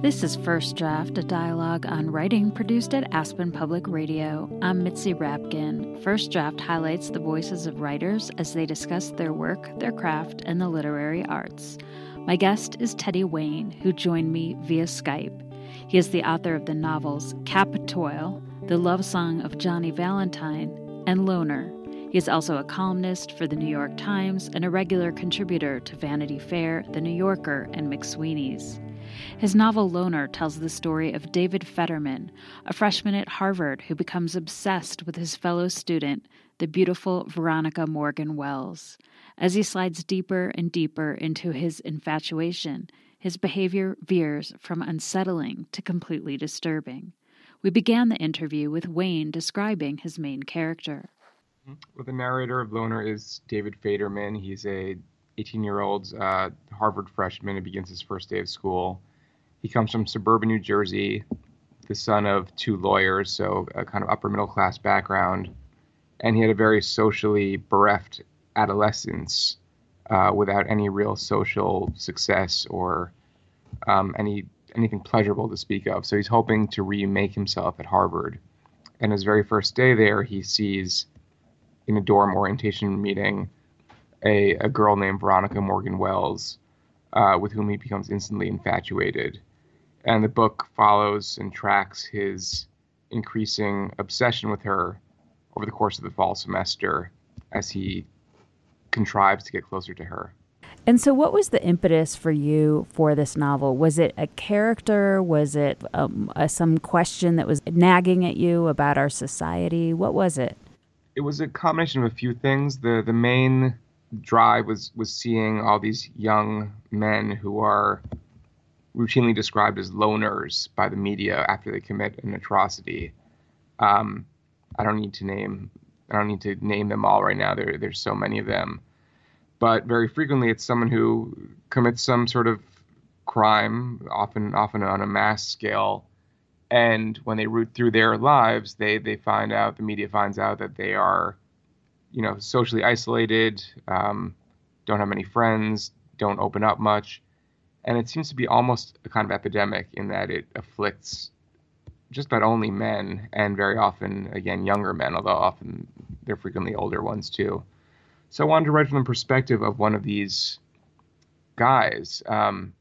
This is First Draft, a dialogue on writing produced at Aspen Public Radio. I'm Mitzi Rapkin. First Draft highlights the voices of writers as they discuss their work, their craft, and the literary arts. My guest is Teddy Wayne, who joined me via Skype. He is the author of the novels Cap Toil, The Love Song of Jonny Valentine, and Loner. He is also a columnist for the New York Times and a regular contributor to Vanity Fair, The New Yorker, and McSweeney's. His novel Loner tells the story of David Federman, a freshman at Harvard who becomes obsessed with his fellow student, the beautiful Veronica Morgan Wells. As he slides deeper and deeper into his infatuation, his behavior veers from unsettling to completely disturbing. We began the interview with Wayne describing his main character. Well, the narrator of Loner is David Federman. He's a 18 year old uh, Harvard freshman who begins his first day of school. He comes from suburban New Jersey, the son of two lawyers, so a kind of upper middle class background. And he had a very socially bereft adolescence uh, without any real social success or um, any anything pleasurable to speak of. So he's hoping to remake himself at Harvard. And his very first day there, he sees in a dorm orientation meeting a, a girl named Veronica Morgan Wells, uh, with whom he becomes instantly infatuated. And the book follows and tracks his increasing obsession with her over the course of the fall semester as he contrives to get closer to her. And so, what was the impetus for you for this novel? Was it a character? Was it um, a, some question that was nagging at you about our society? What was it? It was a combination of a few things. the The main drive was was seeing all these young men who are routinely described as loners by the media after they commit an atrocity. Um, I don't need to name I don't need to name them all right now. There there's so many of them, but very frequently it's someone who commits some sort of crime, often often on a mass scale, and when they root through their lives, they they find out the media finds out that they are you know, socially isolated, um, don't have many friends, don't open up much. And it seems to be almost a kind of epidemic in that it afflicts just about only men and very often, again, younger men, although often they're frequently older ones too. So I wanted to write from the perspective of one of these guys um,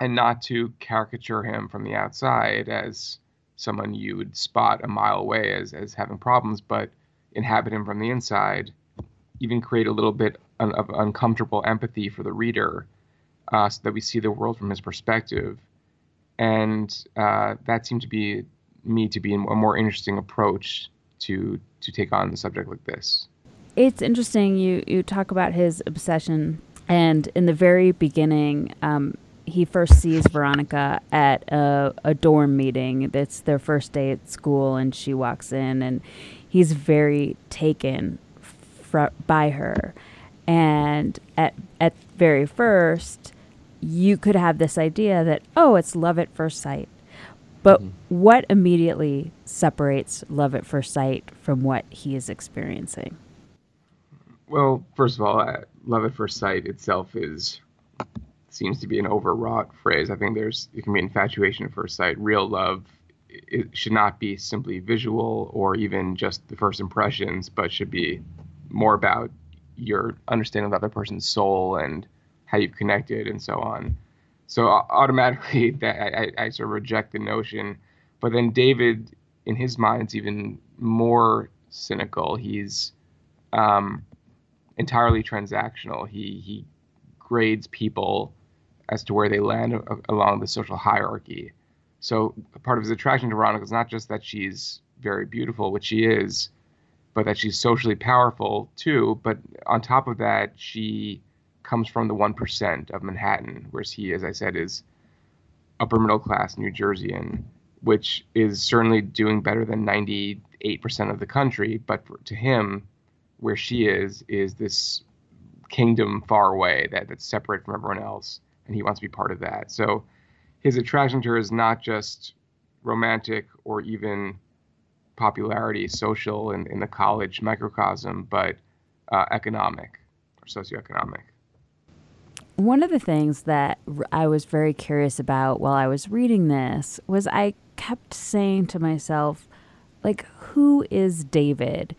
and not to caricature him from the outside as someone you would spot a mile away as, as having problems, but inhabit him from the inside, even create a little bit of uncomfortable empathy for the reader, uh, so that we see the world from his perspective. And uh, that seemed to be me to be a more interesting approach to to take on the subject like this. It's interesting. You you talk about his obsession, and in the very beginning, um, he first sees Veronica at a, a dorm meeting. It's their first day at school, and she walks in, and he's very taken fr- by her. And at at very first, you could have this idea that oh, it's love at first sight. But mm-hmm. what immediately separates love at first sight from what he is experiencing? Well, first of all, uh, love at first sight itself is seems to be an overwrought phrase. I think there's it can be infatuation at first sight. Real love it should not be simply visual or even just the first impressions, but should be more about your understanding of the other person's soul and how you've connected and so on. So automatically, that I, I sort of reject the notion. But then David, in his mind, is even more cynical. He's um, entirely transactional. He he grades people as to where they land uh, along the social hierarchy. So part of his attraction to Veronica is not just that she's very beautiful, which she is, but that she's socially powerful too. But on top of that, she comes from the one percent of Manhattan, whereas he, as I said, is upper middle class New Jerseyan, which is certainly doing better than 98% of the country. But for, to him, where she is, is this kingdom far away that, that's separate from everyone else, and he wants to be part of that. So his attraction to her is not just romantic or even popularity, social in, in the college microcosm, but uh, economic or socioeconomic. One of the things that I was very curious about while I was reading this was I kept saying to myself, like, who is David?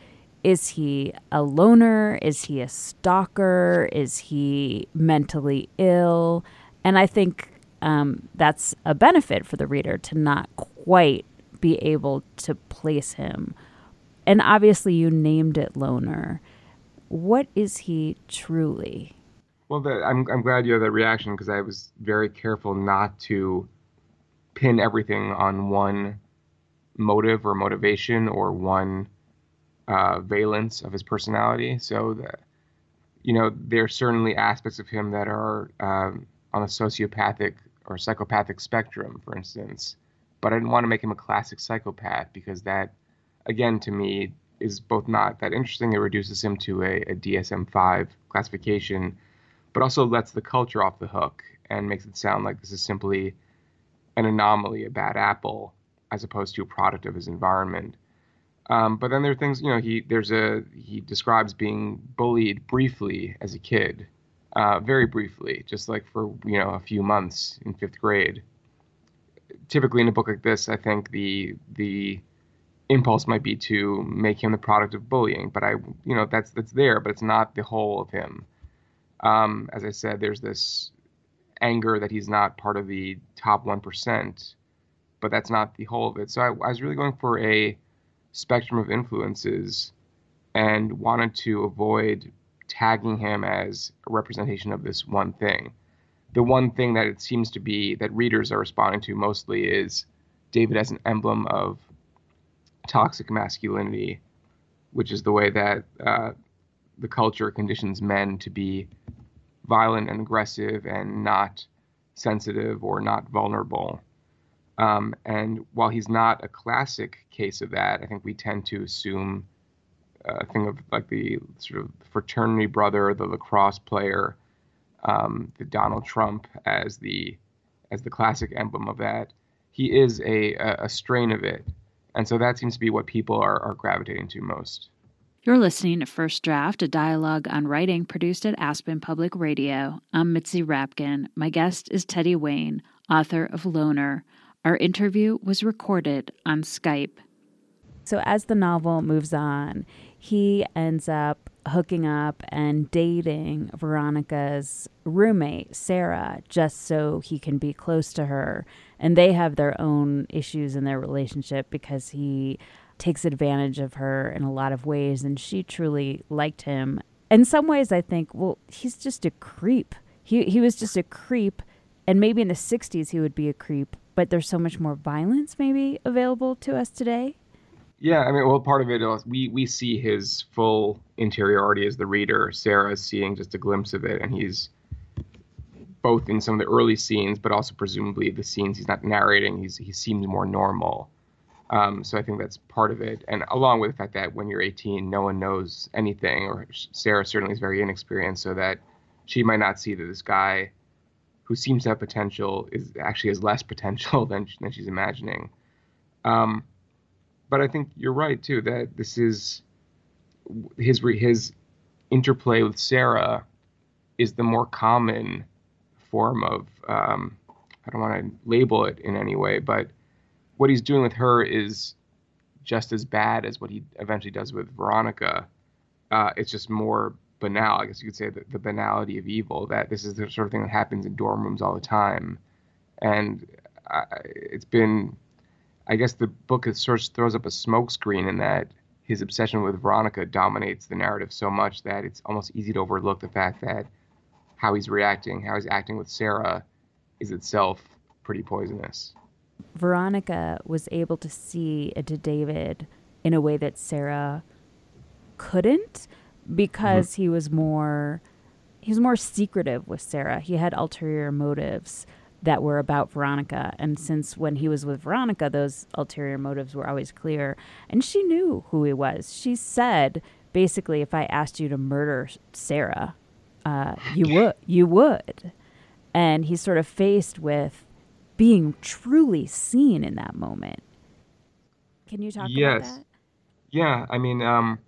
Is he a loner? Is he a stalker? Is he mentally ill? And I think um, that's a benefit for the reader to not quite be able to place him. And obviously, you named it loner. What is he truly? Well, the, I'm, I'm glad you had that reaction because I was very careful not to pin everything on one motive or motivation or one uh, valence of his personality. So that you know, there are certainly aspects of him that are um, on the sociopathic or psychopathic spectrum, for instance. But I didn't want to make him a classic psychopath because that, again, to me, is both not that interesting. It reduces him to a, a DSM 5 classification, but also lets the culture off the hook and makes it sound like this is simply an anomaly, a bad apple, as opposed to a product of his environment. Um, but then there are things, you know, he there's a he describes being bullied briefly as a kid, uh, very briefly, just like for you know a few months in fifth grade. Typically, in a book like this, I think the the impulse might be to make him the product of bullying, but I, you know, that's that's there, but it's not the whole of him. Um, as I said, there's this anger that he's not part of the top one percent, but that's not the whole of it. So I, I was really going for a spectrum of influences and wanted to avoid tagging him as a representation of this one thing. The one thing that it seems to be that readers are responding to mostly is David as an emblem of toxic masculinity, which is the way that uh, the culture conditions men to be violent and aggressive and not sensitive or not vulnerable. Um, and while he's not a classic case of that, I think we tend to assume uh, a thing of like the sort of fraternity brother, the lacrosse player, um, the Donald Trump as the as the classic emblem of that. He is a, a strain of it, and so that seems to be what people are, are gravitating to most. You're listening to First Draft, a dialogue on writing produced at Aspen Public Radio. I'm Mitzi Rapkin. My guest is Teddy Wayne, author of Loner our interview was recorded on Skype. So, as the novel moves on, he ends up hooking up and dating Veronica's roommate, Sarah, just so he can be close to her. And they have their own issues in their relationship because he takes advantage of her in a lot of ways, and she truly liked him. In some ways, I think, well, he's just a creep. He, he was just a creep, and maybe in the 60s he would be a creep, but there's so much more violence maybe available to us today. Yeah, I mean, well, part of it is we we see his full interiority as the reader. Sarah's seeing just a glimpse of it, and he's both in some of the early scenes, but also presumably the scenes he's not narrating. He's he seems more normal. Um, so I think that's part of it, and along with the fact that when you're 18, no one knows anything, or Sarah certainly is very inexperienced, so that she might not see that this guy who seems to have potential is actually has less potential than than she's imagining. Um, but I think you're right too that this is his his interplay with Sarah is the more common form of um, I don't want to label it in any way, but what he's doing with her is just as bad as what he eventually does with Veronica. Uh, it's just more banal. I guess you could say the, the banality of evil. That this is the sort of thing that happens in dorm rooms all the time, and I, it's been. I guess the book sort of throws up a smokescreen in that his obsession with Veronica dominates the narrative so much that it's almost easy to overlook the fact that how he's reacting, how he's acting with Sarah, is itself pretty poisonous. Veronica was able to see into David in a way that Sarah couldn't because mm-hmm. he was more he was more secretive with Sarah. He had ulterior motives that were about Veronica. And since when he was with Veronica, those ulterior motives were always clear. And she knew who he was. She said, basically, if I asked you to murder Sarah, uh, you would. You would. And he's sort of faced with being truly seen in that moment. Can you talk yes. about that? Yes. Yeah, I mean, um,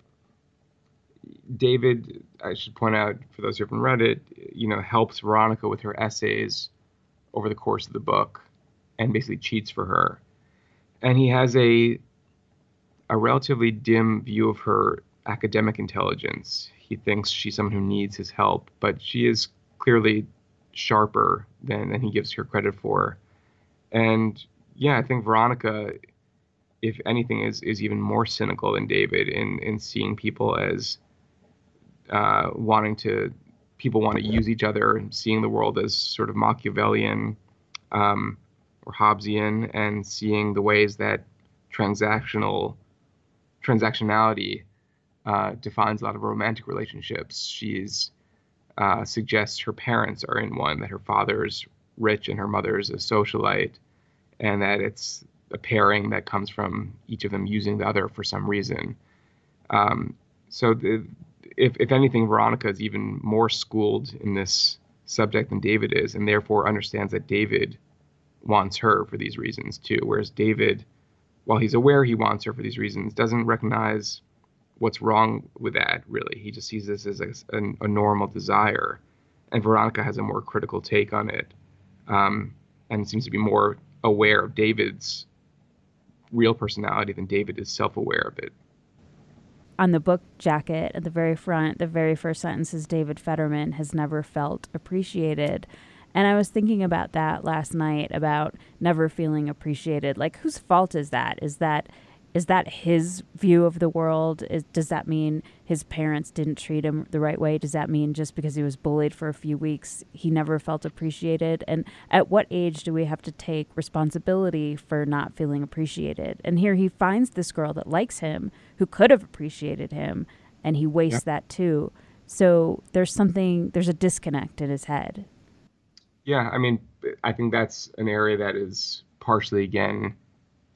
David, I should point out for those who haven't read it, you know, helps Veronica with her essays over the course of the book, and basically cheats for her. And he has a a relatively dim view of her academic intelligence. He thinks she's someone who needs his help, but she is clearly sharper than, than he gives her credit for. And yeah, I think Veronica, if anything, is is even more cynical than David in in seeing people as uh, wanting to people want to use each other, seeing the world as sort of Machiavellian um, or Hobbesian, and seeing the ways that transactional transactionality uh, defines a lot of romantic relationships. She's uh, suggests her parents are in one, that her father's rich and her mother's a socialite, and that it's a pairing that comes from each of them using the other for some reason. Um, so, the, if, if anything, Veronica is even more schooled in this subject than David is, and therefore understands that David wants her for these reasons too. Whereas David, while he's aware he wants her for these reasons, doesn't recognize what's wrong with that, really. He just sees this as a, a, a normal desire. And Veronica has a more critical take on it um, and seems to be more aware of David's real personality than David is self aware of it. On the book jacket at the very front, the very first sentence is David Federman has never felt appreciated. And I was thinking about that last night about never feeling appreciated. Like, whose fault is that? Is that is that his view of the world? Is, does that mean his parents didn't treat him the right way? Does that mean just because he was bullied for a few weeks, he never felt appreciated? And at what age do we have to take responsibility for not feeling appreciated? And here he finds this girl that likes him, who could have appreciated him, and he wastes that too. So there's something, there's a disconnect in his head. Yeah, I mean, I think that's an area that is partially, again,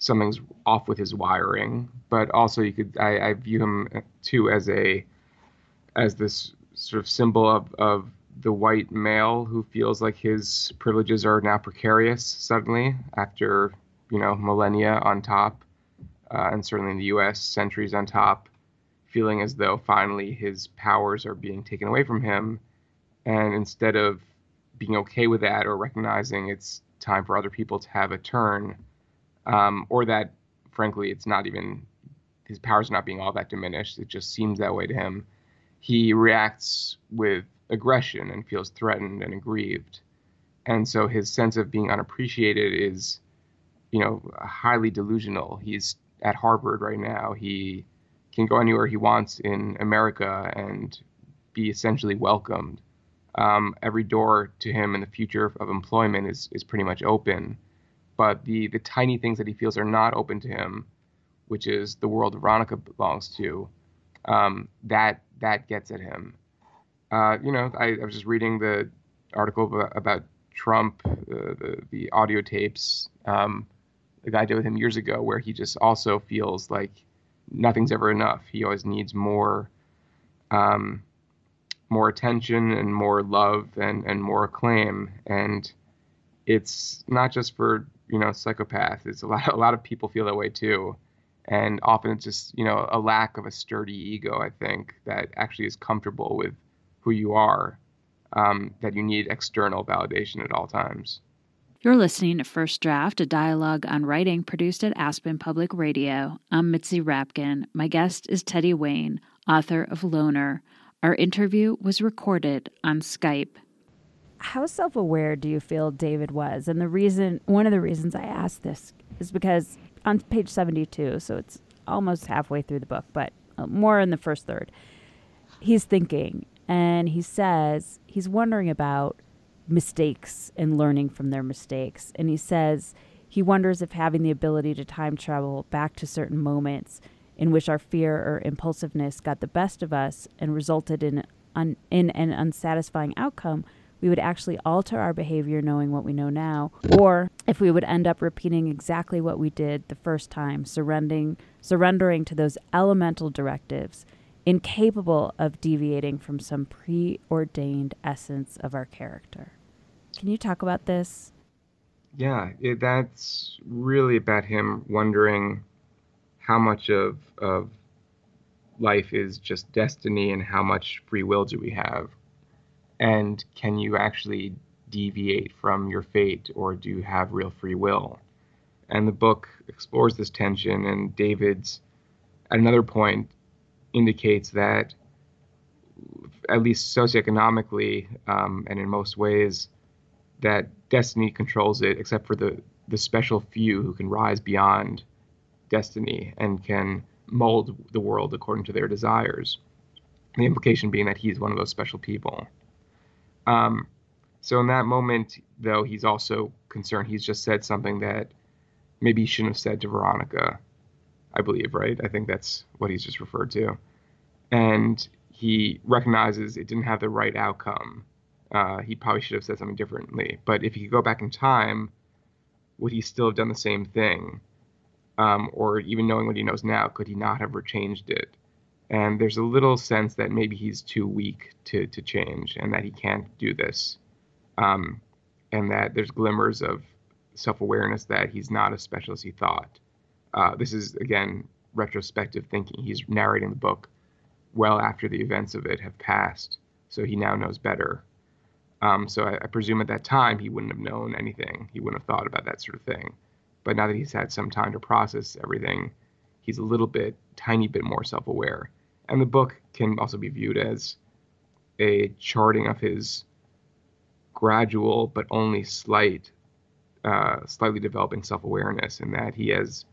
something's off with his wiring. But also, you could I, I view him too as a as this sort of symbol of of the white male who feels like his privileges are now precarious suddenly after you know millennia on top, uh, and certainly in the U.S. centuries on top, feeling as though finally his powers are being taken away from him, and instead of being okay with that or recognizing it's time for other people to have a turn, um, or that frankly it's not even his powers not being all that diminished. It just seems that way to him. He reacts with aggression and feels threatened and aggrieved, and so his sense of being unappreciated is, you know, highly delusional. He's at Harvard right now. He can go anywhere he wants in America and be essentially welcomed. Um, every door to him in the future of employment is is pretty much open but the the tiny things that he feels are not open to him, which is the world Veronica belongs to, um, that that gets at him. Uh, you know, I, I, was just reading the article about, Trump, uh, the the audio tapes um, the guy did with him years ago, where he just also feels like nothing's ever enough. He always needs more. Um, more attention and more love and, and more acclaim. And it's not just for you know psychopath. It's a lot a lot of people feel that way too, and often it's just you know a lack of a sturdy ego. I think that actually is comfortable with who you are. Um, that you need external validation at all times. You're listening to First Draft, a dialogue on writing produced at Aspen Public Radio. I'm Mitzi Rapkin. My guest is Teddy Wayne, author of Loner. Our interview was recorded on Skype how self aware do you feel David was? And the reason, one of the reasons I asked this is because on page 72, so it's almost halfway through the book, but uh, more in the first third, he's thinking and he says he's wondering about mistakes and learning from their mistakes. And he says he wonders if having the ability to time travel back to certain moments in which our fear or impulsiveness got the best of us and resulted in, un, in an unsatisfying outcome we would actually alter our behavior knowing what we know now, or if we would end up repeating exactly what we did the first time, surrendering, surrendering to those elemental directives, incapable of deviating from some preordained essence of our character. Can you talk about this? Yeah, it, that's really about him wondering how much of, of life is just destiny and how much free will do we have? And can you actually deviate from your fate or do you have real free will? And the book explores this tension, and David's, at another point, indicates that, at least socioeconomically um, and in most ways, that destiny controls it, except for the, the special few who can rise beyond destiny and can mold the world according to their desires. The implication being that he's one of those special people. Um, so in that moment, though, he's also concerned. He's just said something that maybe he shouldn't have said to Veronica, I believe, right? I think that's what he's just referred to. And he recognizes it didn't have the right outcome. Uh, he probably should have said something differently. But if he could go back in time, would he still have done the same thing? Um, or even knowing what he knows now, could he not have changed it? And there's a little sense that maybe he's too weak to, to change and that he can't do this. Um, and that there's glimmers of self awareness that he's not as special as he thought. Uh, this is, again, retrospective thinking. He's narrating the book well after the events of it have passed, so he now knows better. Um, so I, I, presume at that time he wouldn't have known anything. He wouldn't have thought about that sort of thing. But now that he's had some time to process everything, he's a little bit, tiny bit more self aware. And the book can also be viewed as a charting of his gradual but only slight uh, slightly developing self-awareness and that he has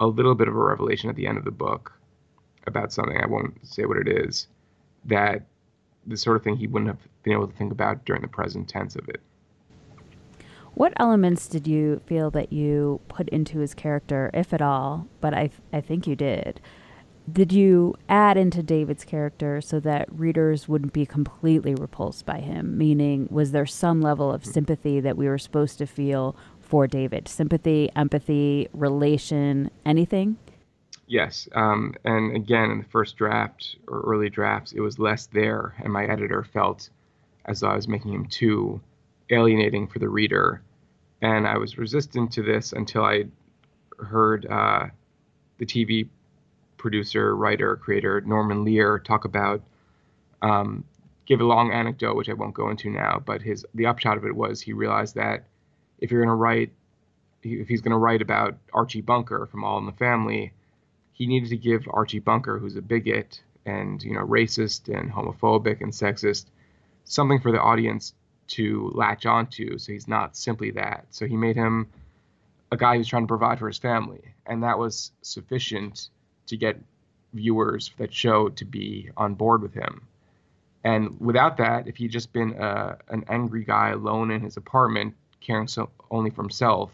a little bit of a revelation at the end of the book about something I won't say what it is that the sort of thing he wouldn't have been able to think about during the present tense of it. What elements did you feel that you put into his character, if at all? But I, I think you did did you add into David's character so that readers wouldn't be completely repulsed by him? Meaning, was there some level of sympathy that we were supposed to feel for David? Sympathy, empathy, relation, anything? Yes. Um, and again, in the first draft or early drafts, it was less there, and my editor felt as though I was making him too alienating for the reader. And I was resistant to this until I heard uh, the TV producer, writer, creator Norman Lear talk about um, give a long anecdote, which I won't go into now, but his the upshot of it was he realized that if you're going to write, if he's going to write about Archie Bunker from All in the Family, he needed to give Archie Bunker, who's a bigot and you know racist and homophobic and sexist, something for the audience to latch onto. So he's not simply that. So he made him a guy who's trying to provide for his family, and that was sufficient to get viewers for that show to be on board with him. And without that, if he'd just been uh, an angry guy alone in his apartment, caring so only for himself,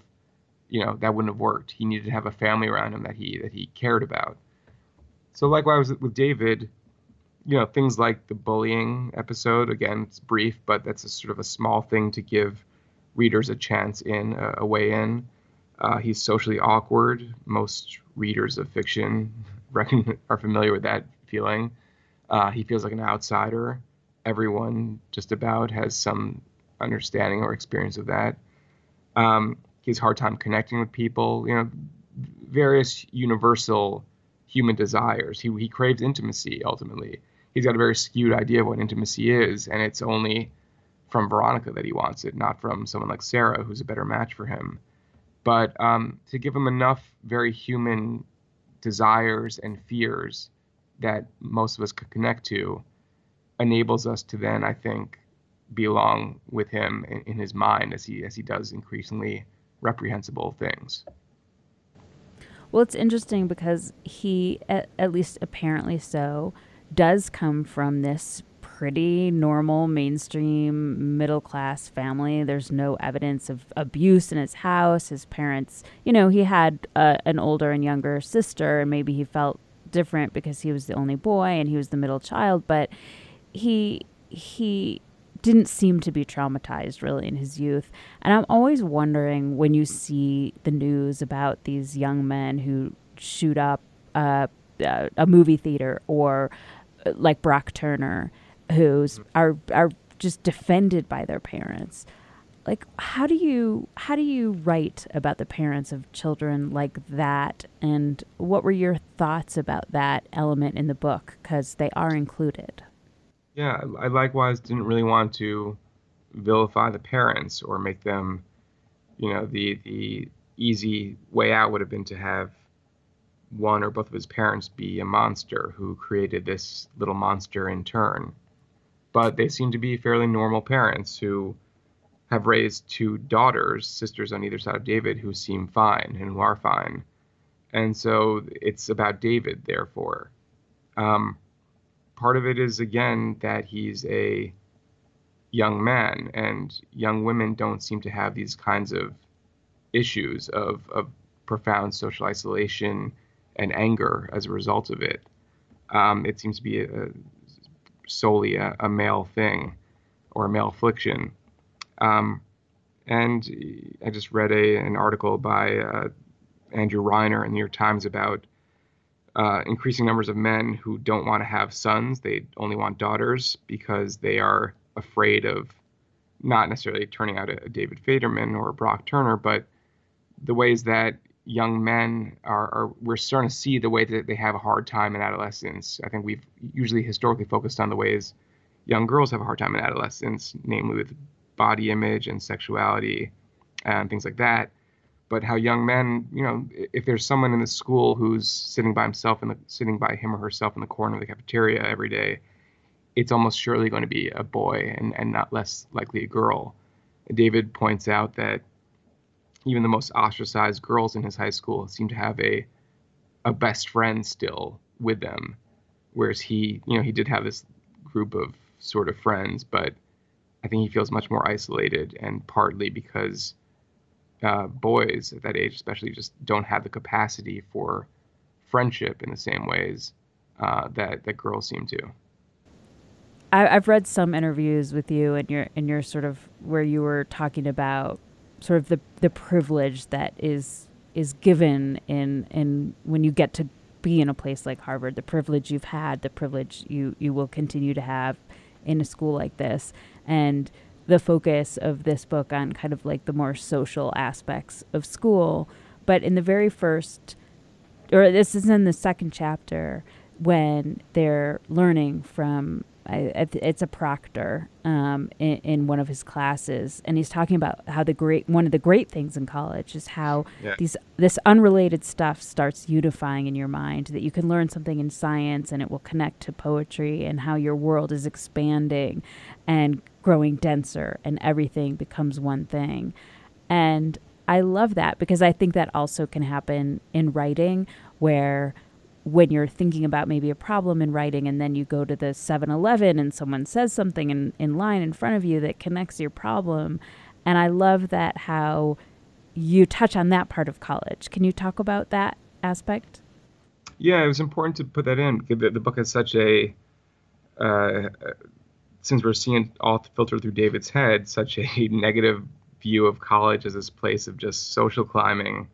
you know, that wouldn't have worked. He needed to have a family around him that he that he cared about. So likewise with David, you know, things like the bullying episode. Again, it's brief, but that's a sort of a small thing to give readers a chance in, a, a way in. Uh, he's socially awkward. Most readers of fiction are familiar with that feeling. Uh, he feels like an outsider. Everyone just about has some understanding or experience of that. Um, he has a hard time connecting with people. You know, various universal human desires. He he craves intimacy. Ultimately, he's got a very skewed idea of what intimacy is, and it's only from Veronica that he wants it, not from someone like Sarah, who's a better match for him but um, to give him enough very human desires and fears that most of us could connect to enables us to then, I think, belong with him in, in his mind as he as he does increasingly reprehensible things. Well, it's interesting because he, at, at least apparently so, does come from this pretty normal mainstream middle class family. There's no evidence of abuse in his house. His parents, you know, he had uh, an older and younger sister, and maybe he felt different because he was the only boy and he was the middle child, but he he didn't seem to be traumatized really in his youth. And I'm always wondering when you see the news about these young men who shoot up uh, uh, a movie theater or like Brock Turner who's mm-hmm. are are just defended by their parents. like how do you how do you write about the parents of children like that? And what were your thoughts about that element in the book? Because they are included. Yeah i likewise didn't really want to vilify the parents or make them you know the the easy way out would have been to have one or both of his parents be a monster who created this little monster in turn but they seem to be fairly normal parents who have raised two daughters, sisters on either side of David, who seem fine and who are fine. And so it's about David, therefore. Um, part of it is, again, that he's a young man, and young women don't seem to have these kinds of issues of, of profound social isolation and anger as a result of it. Um, it seems to be a, solely a, a, male thing or a male affliction. Um, and I just read a, an article by uh, Andrew Reiner in the New York Times about uh, increasing numbers of men who don't want to have sons. They only want daughters because they are afraid of not necessarily turning out a, a David Federman or a Brock Turner, but the ways that young men are, are, we're starting to see the way that they have a hard time in adolescence. I think we've usually historically focused on the ways young girls have a hard time in adolescence, namely with body image and sexuality and things like that. But how young men, you know, if there's someone in the school who's sitting by himself the sitting by him or herself in the corner of the cafeteria every day, it's almost surely going to be a boy and, and not less likely a girl. David points out that even the most ostracized girls in his high school seem to have a a best friend still with them, whereas he, you know, he did have this group of sort of friends, but I think he feels much more isolated, and partly because uh, boys at that age, especially, just don't have the capacity for friendship in the same ways uh, that that girls seem to. I, have read some interviews with you, and your and your sort of where you were talking about sort of the the privilege that is is given in in when you get to be in a place like Harvard, the privilege you've had, the privilege you you will continue to have in a school like this and the focus of this book on kind of like the more social aspects of school. But in the very first, or this is in the second chapter, when they're learning from I, it's a proctor um, in, in, one of his classes, and he's talking about how the great one of the great things in college is how yeah. these this unrelated stuff starts unifying in your mind. That you can learn something in science, and it will connect to poetry, and how your world is expanding and growing denser, and everything becomes one thing. And I love that because I think that also can happen in writing, where when you're thinking about maybe a problem in writing and then you go to the 7-Eleven and someone says something in, in line in front of you that connects your problem. And I love that how you touch on that part of college. Can you talk about that aspect? Yeah, it was important to put that in. The, the book has such a, uh, since we're seeing all filtered through David's head, such a negative view of college as this place of just social climbing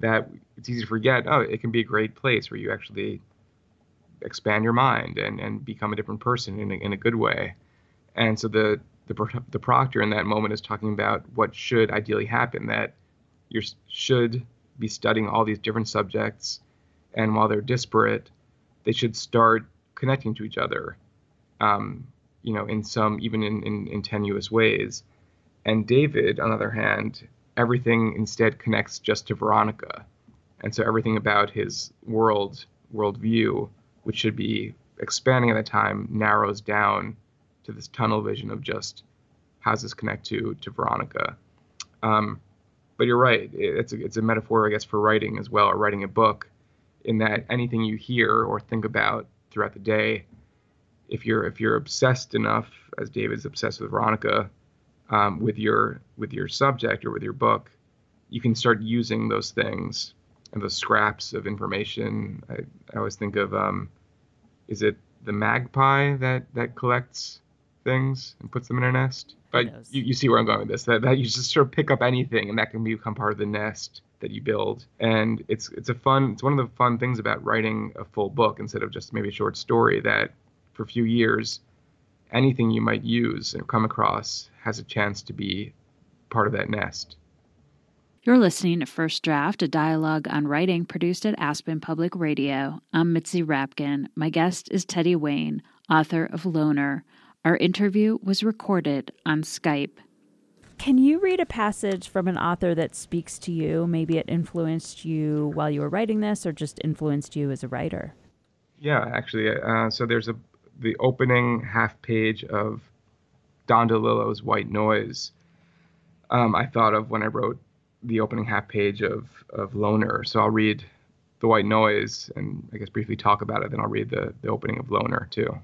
that it's easy to forget. Oh, it can be a great place where you actually expand your mind and, and become a different person in a, in a good way. And so the, the the proctor in that moment is talking about what should ideally happen. That you should be studying all these different subjects, and while they're disparate, they should start connecting to each other. Um, you know, in some even in, in, in tenuous ways. And David, on the other hand, everything instead connects just to Veronica. And so everything about his world, worldview, which should be expanding at the time, narrows down to this tunnel vision of just how does this connect to to Veronica. Um, but you're right; it's a, it's a metaphor, I guess, for writing as well, or writing a book, in that anything you hear or think about throughout the day, if you're if you're obsessed enough, as David's obsessed with Veronica, um, with your with your subject or with your book, you can start using those things and those scraps of information. I, I always think of um, is it the magpie that that collects things and puts them in a nest? But you, you see where I'm going with this. That that you just sort of pick up anything and that can become part of the nest that you build. And it's it's a fun it's one of the fun things about writing a full book instead of just maybe a short story that for a few years anything you might use or come across has a chance to be part of that nest. You're listening to First Draft, a dialogue on writing produced at Aspen Public Radio. I'm Mitzi Rapkin. My guest is Teddy Wayne, author of Loner. Our interview was recorded on Skype. Can you read a passage from an author that speaks to you? Maybe it influenced you while you were writing this or just influenced you as a writer? Yeah, actually. Uh, so there's a the opening half page of Don DeLillo's White Noise. Um, I thought of when I wrote the opening half page of of Loner. So I'll read the White Noise and I guess briefly talk about it. Then I'll read the the opening of Loner too.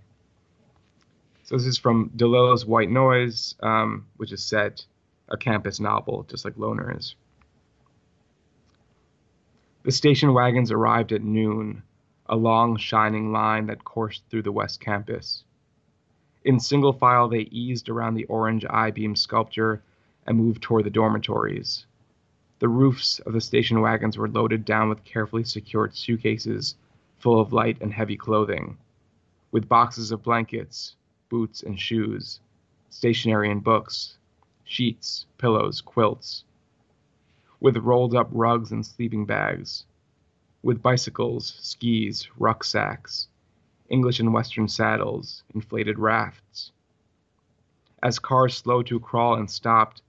So this is from DeLillo's White Noise, um, which is set a campus novel, just like Loner is. The station wagons arrived at noon, a long shining line that coursed through the West Campus. In single file, they eased around the orange I beam sculpture and moved toward the dormitories. The roofs of the station wagons were loaded down with carefully secured suitcases full of light and heavy clothing, with boxes of blankets, boots and shoes, stationery and books, sheets, pillows, quilts, with rolled up rugs and sleeping bags, with bicycles, skis, rucksacks, English and Western saddles, inflated rafts. As cars slowed to a crawl and stopped,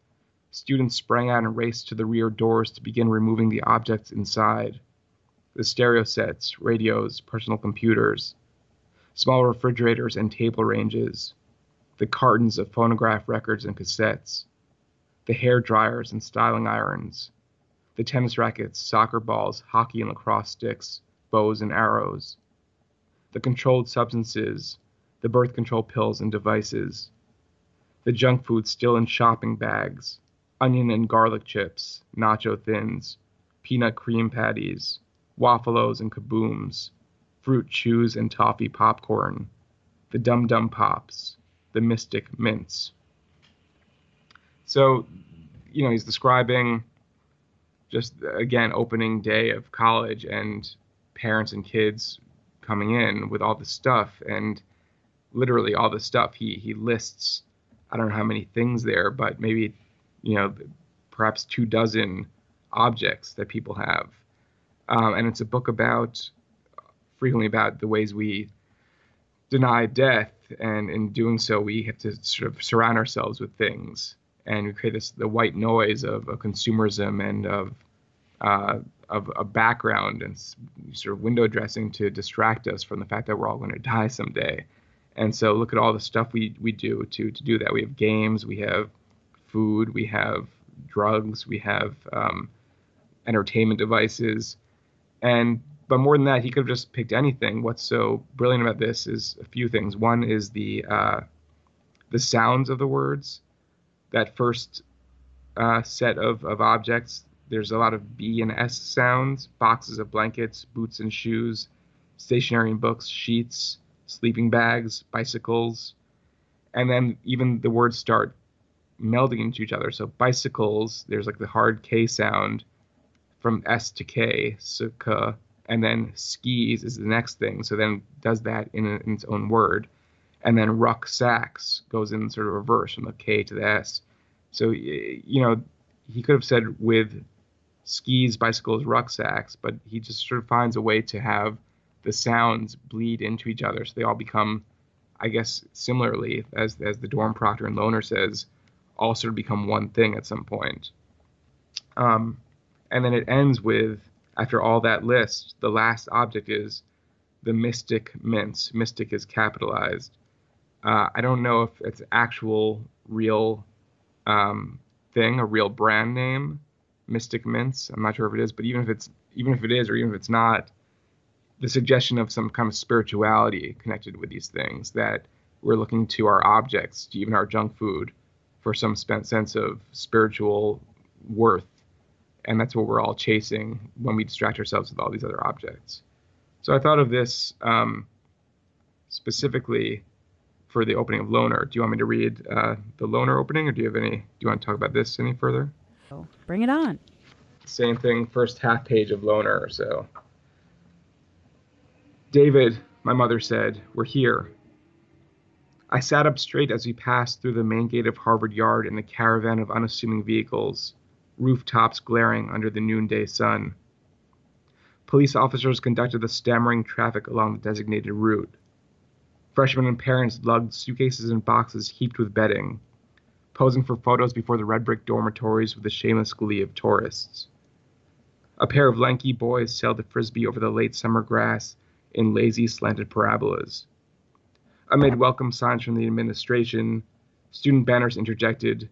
students sprang out and raced to the rear doors to begin removing the objects inside the stereo sets, radios, personal computers, small refrigerators and table ranges, the cartons of phonograph records and cassettes, the hair dryers and styling irons, the tennis rackets, soccer balls, hockey and lacrosse sticks, bows and arrows, the controlled substances, the birth control pills and devices, the junk food still in shopping bags, onion and garlic chips, nacho thins, peanut cream patties, waffles and kabooms, fruit chews and toffee popcorn, the dum dum pops, the mystic mints. So, you know, he's describing just again opening day of college and parents and kids coming in with all the stuff and literally all the stuff. He he lists i don't know how many things there but maybe you know perhaps two dozen objects that people have. Um, and it's a book about frequently about the ways we deny death, and in doing so, we have to sort of surround ourselves with things, and we create this the white noise of, of consumerism and of uh, of a background and sort of window dressing to distract us from the fact that we're all going to die someday. And so look at all the stuff we, we do to, to do that. We have games, we have food, we have drugs, we have um, entertainment devices. And but more than that, he could have just picked anything. What's so brilliant about this is a few things. One is the uh, the sounds of the words. That first uh, set of, of objects, there's a lot of B and S sounds, boxes of blankets, boots and shoes, stationery and books, sheets, sleeping bags, bicycles, and then even the words start melding into each other. So bicycles, there's like the hard K sound from S to K, suka, and then skis is the next thing. So then does that in, a, in its own word, and then rucksacks goes in sort of reverse from the K to the S. So you know he could have said with skis, bicycles, rucksacks, but he just sort of finds a way to have the sounds bleed into each other, so they all become, I guess, similarly as as the dorm proctor and loner says, all sort of become one thing at some point. Um, and then it ends with after all that list, the last object is the Mystic Mints. Mystic is capitalized. Uh, I don't know if it's actual real um, thing, a real brand name, Mystic Mints. I'm not sure if it is, but even if it's even if it is, or even if it's not, the suggestion of some kind of spirituality connected with these things that we're looking to our objects, to even our junk food, for some sense of spiritual worth and that's what we're all chasing when we distract ourselves with all these other objects. So I thought of this um, specifically for the opening of Loner. Do you want me to read uh, the Loner opening, or do you have any? Do you want to talk about this any further? Oh, bring it on. Same thing. First half page of Loner or so. David, my mother said, we're here. I sat up straight as we passed through the main gate of Harvard Yard in a caravan of unassuming vehicles, rooftops glaring under the noonday sun. Police officers conducted the stammering traffic along the designated route. Freshmen and parents lugged suitcases and boxes heaped with bedding, posing for photos before the red brick dormitories with the shameless glee of tourists. A pair of lanky boys sailed the frisbee over the late summer grass in lazy, slanted parabolas. Amid welcome signs from the administration, student banners interjected,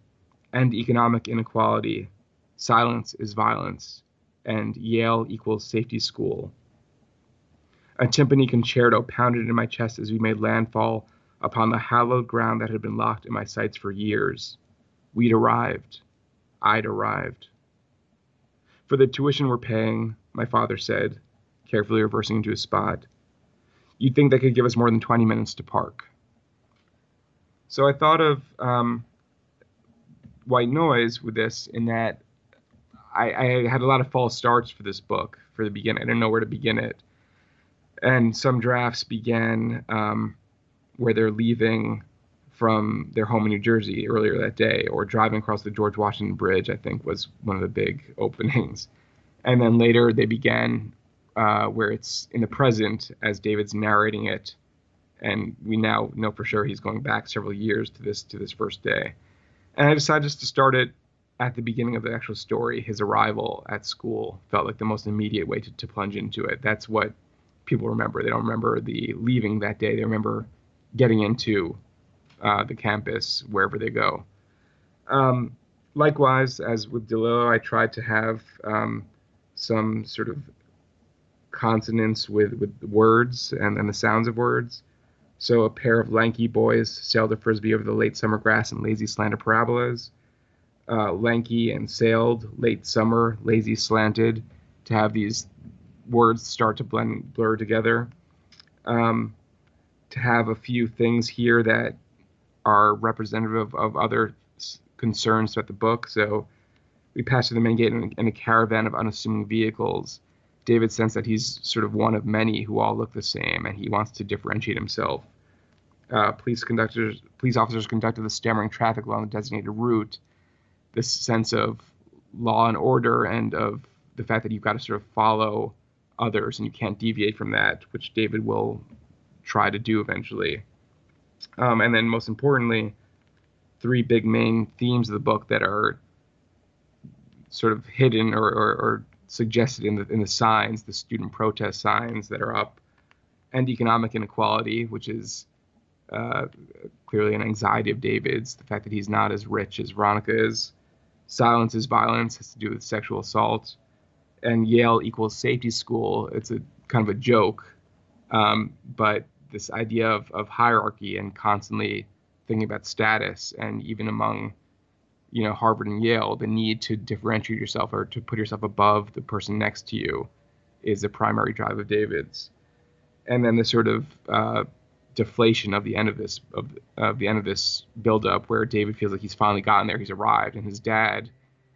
end economic inequality, silence is violence, and Yale equals safety school. A timpani concerto pounded in my chest as we made landfall upon the hallowed ground that had been locked in my sights for years. We'd arrived. I'd arrived. For the tuition we're paying, my father said, carefully reversing into his spot, you'd think they could give us more than 20 minutes to park. So I thought of um, white noise with this in that I, I, had a lot of false starts for this book for the beginning. I didn't know where to begin it. And some drafts began um, where they're leaving from their home in New Jersey earlier that day, or driving across the George Washington Bridge, I think was one of the big openings. And then later they began uh, where it's in the present as David's narrating it, and we now know for sure he's going back several years to this to this first day. And I decided just to start it at the beginning of the actual story. His arrival at school felt like the most immediate way to, to plunge into it. That's what people remember. They don't remember the leaving that day. They remember getting into uh, the campus wherever they go. Um, likewise, as with DeLillo, I tried to have um, some sort of consonance with, with words and, and the sounds of words. So a pair of lanky boys sailed a frisbee over the late summer grass in lazy slanted parabolas. Uh, lanky and sailed, late summer, lazy slanted, to have these words start to blend, blur together. Um, to have a few things here that are representative of other concerns throughout the book. So we pass through the main gate in, in a caravan of unassuming vehicles David sense that he's sort of one of many who all look the same, and he wants to differentiate himself. Uh, police conductors, police officers conducted the stammering traffic along the designated route. This sense of law and order, and of the fact that you've got to sort of follow others, and you can't deviate from that, which David will try to do eventually. Um, and then, most importantly, three big main themes of the book that are sort of hidden or, or, or suggested in the in the signs, the student protest signs that are up, and economic inequality, which is uh, clearly an anxiety of David's. The fact that he's not as rich as Veronica is. Silence is violence has to do with sexual assault, and Yale equals safety school. It's a kind of a joke, um, but this idea of, of hierarchy and constantly thinking about status, and even among you know Harvard and Yale, the need to differentiate yourself or to put yourself above the person next to you is the primary drive of David's, and then the sort of uh, deflation of the end of this of, of the end of this buildup, where David feels like he's finally gotten there, he's arrived, and his dad,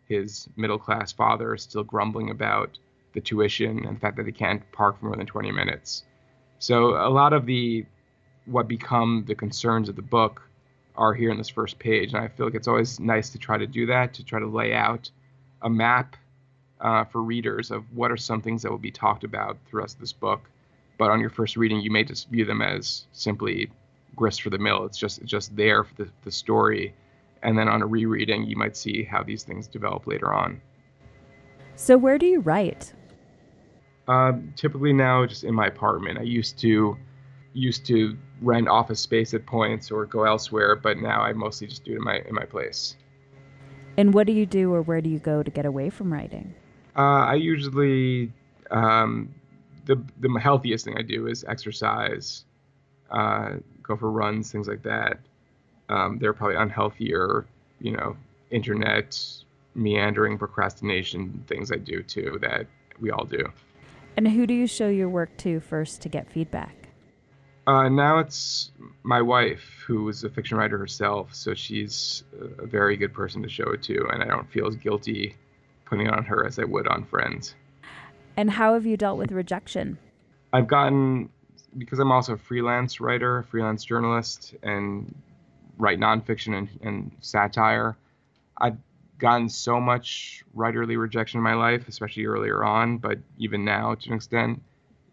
his middle class father, is still grumbling about the tuition and the fact that they can't park for more than 20 minutes. So a lot of the what become the concerns of the book are here in this first page. And I feel like it's always nice to try to do that, to try to lay out a map uh, for readers of what are some things that will be talked about through rest of this book. But on your first reading, you may just view them as simply grist for the mill. It's just it's just there for the, the story. And then on a rereading, you might see how these things develop later on. So, where do you write? Uh, typically now, just in my apartment. I used to used to rent office space at points or go elsewhere, but now I mostly just do it in my in my place. And what do you do, or where do you go to get away from writing? Uh, I usually um, the the healthiest thing I do is exercise, uh, go for runs, things like that. Um, there are probably unhealthier, you know, internet meandering procrastination things I do too that we all do. And who do you show your work to first to get feedback? Uh, now it's my wife, who is a fiction writer herself, so she's a very good person to show it to, and I don't feel as guilty putting it on her as I would on friends. And how have you dealt with rejection? I've gotten because I'm also a freelance writer, freelance journalist, and write nonfiction and, and satire. I've gotten so much writerly rejection in my life, especially earlier on, but even now to an extent,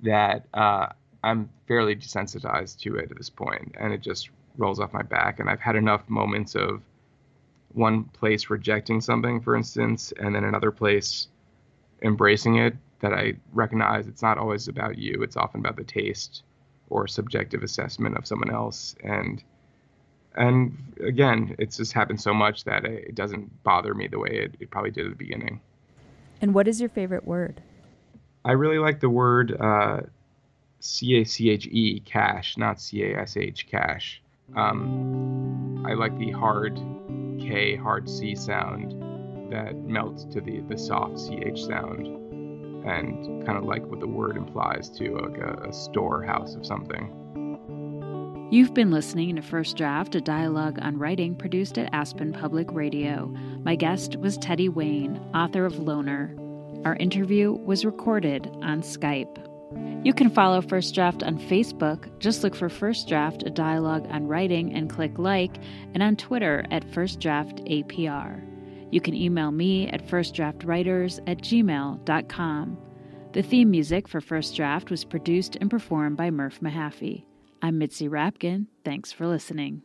that uh, I'm fairly desensitized to it at this point, and it just rolls off my back. And I've had enough moments of one place rejecting something, for instance, and then another place embracing it that I recognize it's not always about you. It's often about the taste or subjective assessment of someone else. And and again, it's just happened so much that it doesn't bother me the way it, it probably did at the beginning. And what is your favorite word? I really like the word uh, C A C H E, cash, not C A S H, cash. Um, I like the hard K, hard C sound that melts to the, the soft CH sound and kind of like what the word implies to like a, a storehouse of something. You've been listening to First Draft, a dialogue on writing produced at Aspen Public Radio. My guest was Teddy Wayne, author of Loner. Our interview was recorded on Skype. You can follow First Draft on Facebook. Just look for First Draft, a dialogue on writing, and click like, and on Twitter at First Draft APR. You can email me at firstdraftwriters at gmail.com. The theme music for First Draft was produced and performed by Murph Mahaffey. I'm Mitzi Rapkin. Thanks for listening.